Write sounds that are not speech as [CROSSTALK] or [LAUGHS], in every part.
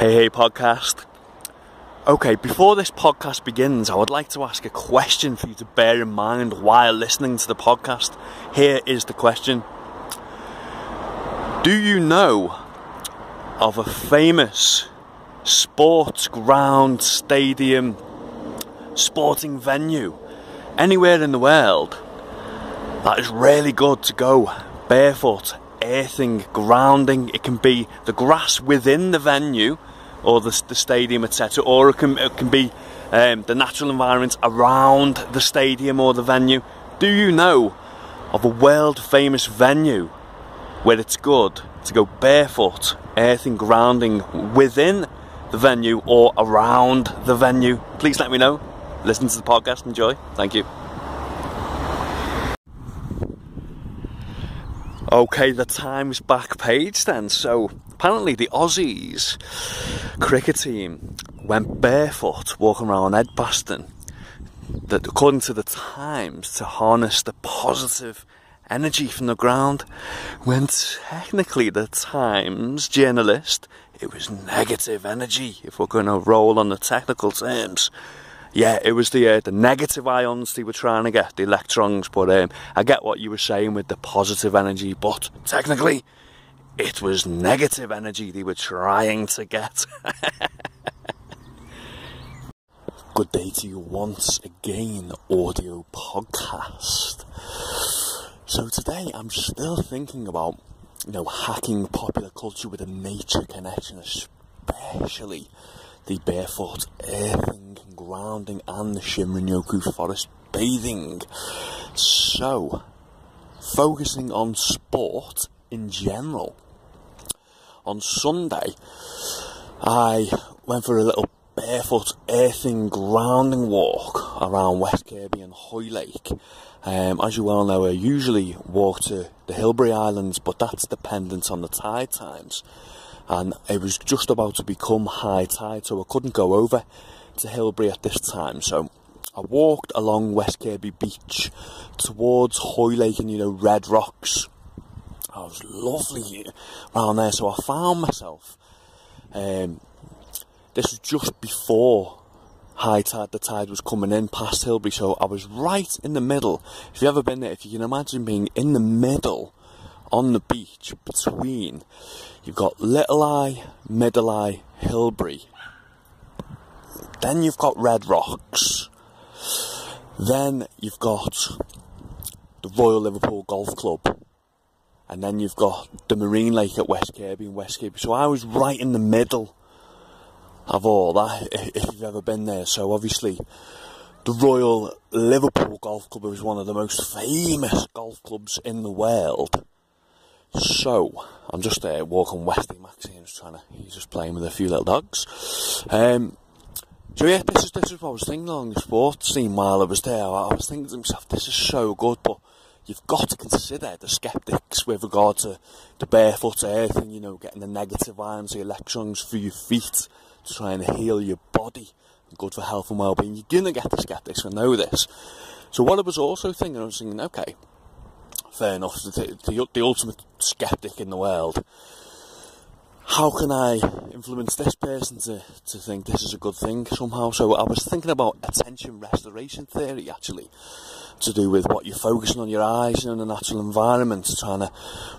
Hey Hey Podcast. Okay, before this podcast begins, I would like to ask a question for you to bear in mind while listening to the podcast. Here is the question Do you know of a famous sports ground, stadium, sporting venue anywhere in the world that is really good to go barefoot, earthing, grounding? It can be the grass within the venue or the, the stadium, etc., or it can, it can be um, the natural environment around the stadium or the venue. Do you know of a world famous venue where it's good to go barefoot, earthing, grounding within the venue or around the venue? Please let me know. Listen to the podcast, enjoy. Thank you. Okay, the Times back page then. So apparently the Aussies cricket team went barefoot walking around Edgbaston. That according to the Times, to harness the positive energy from the ground, when technically the Times journalist, it was negative energy. If we're going to roll on the technical terms, yeah, it was the uh, the negative ions they were trying to get, the electrons. But um, I get what you were saying with the positive energy, but technically, it was negative energy they were trying to get. [LAUGHS] Good day to you once again, audio podcast. So today I'm still thinking about, you know, hacking popular culture with a nature connection, especially the barefoot earthing, grounding, and the Shinrin-yoku forest bathing. So, focusing on sport in general. On Sunday, I went for a little barefoot earthing grounding walk around West Kirby and Hoylake. Um, as you well know, I usually walk to the Hilbre Islands, but that's dependent on the tide times and it was just about to become high tide, so I couldn't go over to Hilbre at this time. So I walked along West Kirby Beach towards Hoylake and you know Red Rocks. It was lovely around there, so I found myself. Um, this was just before high tide, the tide was coming in past Hilbre, so I was right in the middle. If you've ever been there, if you can imagine being in the middle on the beach between you've got Little Eye, Middle Eye, Hilbre. Then you've got Red Rocks. Then you've got the Royal Liverpool Golf Club. And then you've got the Marine Lake at West Kirby and West Kirby. So I was right in the middle of all that, if you've ever been there. So obviously, the Royal Liverpool Golf Club is one of the most famous golf clubs in the world. So, I'm just uh, walking Westy Maxine's trying to, he's just playing with a few little dogs. Um, so yeah, this is, this is what I was thinking along the sports scene while I was there. I, was thinking to myself, this is so good, but you've got to consider the skeptics with regard to the barefoot earthing, you know, getting the negative ions, the electrons through your feet to try and heal your body, good for health and well-being. You're gonna get the skeptics, I know this. So what I was also thinking, I was thinking, okay, fair enough, the, the, the ultimate skeptic in the world. How can I influence this person to, to think this is a good thing somehow? So I was thinking about attention restoration theory actually, to do with what you're focusing on your eyes and in the natural environment, trying to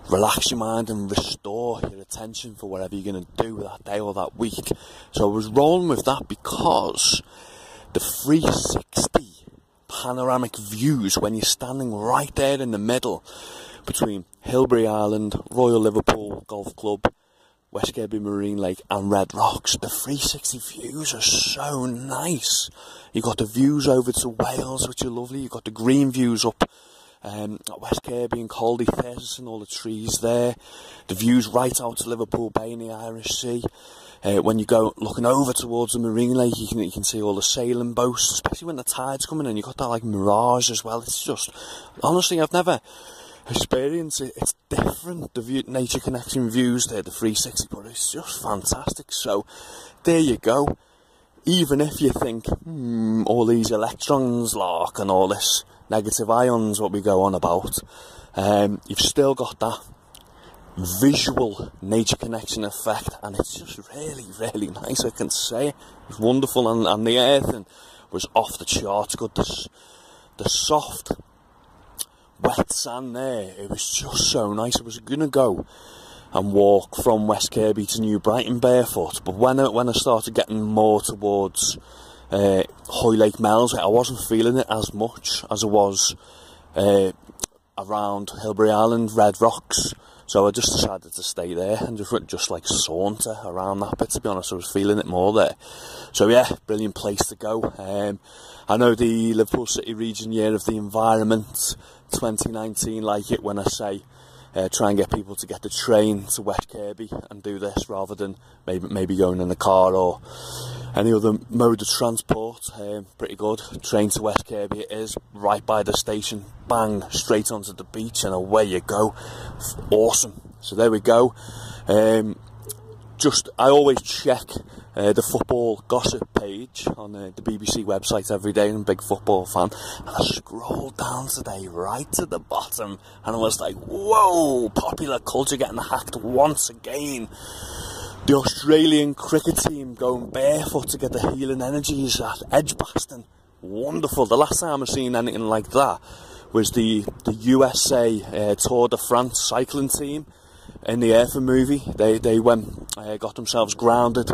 relax your mind and restore your attention for whatever you're going to do that day or that week. So I was rolling with that because the 360 panoramic views when you're standing right there in the middle between Hilbre Island, Royal Liverpool Golf Club, West Kirby Marine Lake and Red Rocks. The 360 views are so nice. You've got the views over to Wales, which are lovely. You've got the green views up um, at West Kirby and Caldy Ferris and all the trees there. The views right out to Liverpool Bay and the Irish Sea. Uh, when you go looking over towards the marine lake, you can you can see all the sailing boats, especially when the tide's coming in. You've got that like mirage as well. It's just honestly, I've never experienced it. It's different. The view, nature connection views there, the 360, but it's just fantastic. So there you go. Even if you think hmm, all these electrons, lark, and all this negative ions, what we go on about, um, you've still got that visual nature connection effect, and it's just really, really nice. I can say it's wonderful, and, and the earthing was off the charts. Good, the, the soft, wet sand there. It was just so nice. I was gonna go and walk from West Kirby to New Brighton barefoot, but when I, when I started getting more towards uh, Hoylake Meols, I wasn't feeling it as much as I was uh, around Hilbre Island, Red Rocks. So I just decided to stay there and just just like saunter around that bit. To be honest, I was feeling it more there. So yeah, brilliant place to go. Um, I know the Liverpool City Region Year of the Environment 2019 like it when I say uh, try and get people to get the train to West Kirby and do this rather than maybe maybe going in the car or any other mode of transport. Um, pretty good. Train to West Kirby it is right by the station. Bang straight onto the beach and away you go. Awesome. So there we go. Um, just I always check uh, the football gossip page on uh, the BBC website every day. I'm a big football fan, and I scrolled down today right to the bottom, and I was like, "Whoa! Popular culture getting hacked once again." The Australian cricket team going barefoot to get the healing energies at Edgbaston. Wonderful. The last time I've seen anything like that was the the USA uh, Tour de France cycling team in the Airford movie. They they went uh, got themselves grounded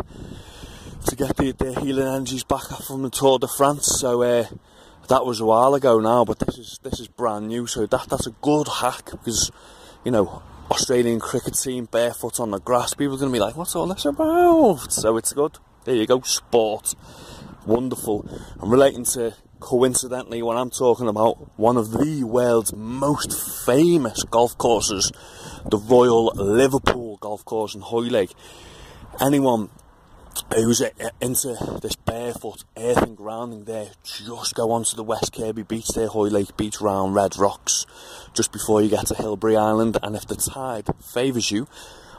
to get the, their healing energies back from the Tour de France. So uh, that was a while ago now, but this is this is brand new. So that that's a good hack because you know Australian cricket team barefoot on the grass. People are going to be like, "What's all this about?" So it's good. There you go, sport, wonderful. I'm relating to coincidentally when I'm talking about one of the world's most famous golf courses, the Royal Liverpool Golf Course in Hoylake. Anyone who's into this barefoot earthing grounding there, just go onto the West Kirby beach there, Hoylake Beach, round Red Rocks, just before you get to Hilbre Island. And if the tide favours you,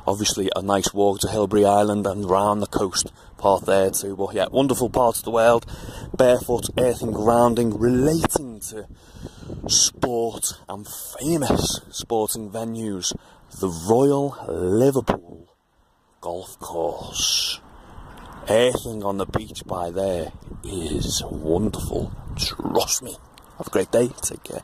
obviously a nice walk to Hilbre Island and round the coast part there too. But yeah, wonderful parts of the world, barefoot earthing grounding, relating to sport and famous sporting venues, the Royal Liverpool Golf Course. Everything on the beach by there is wonderful. Trust me. Have a great day. Take care.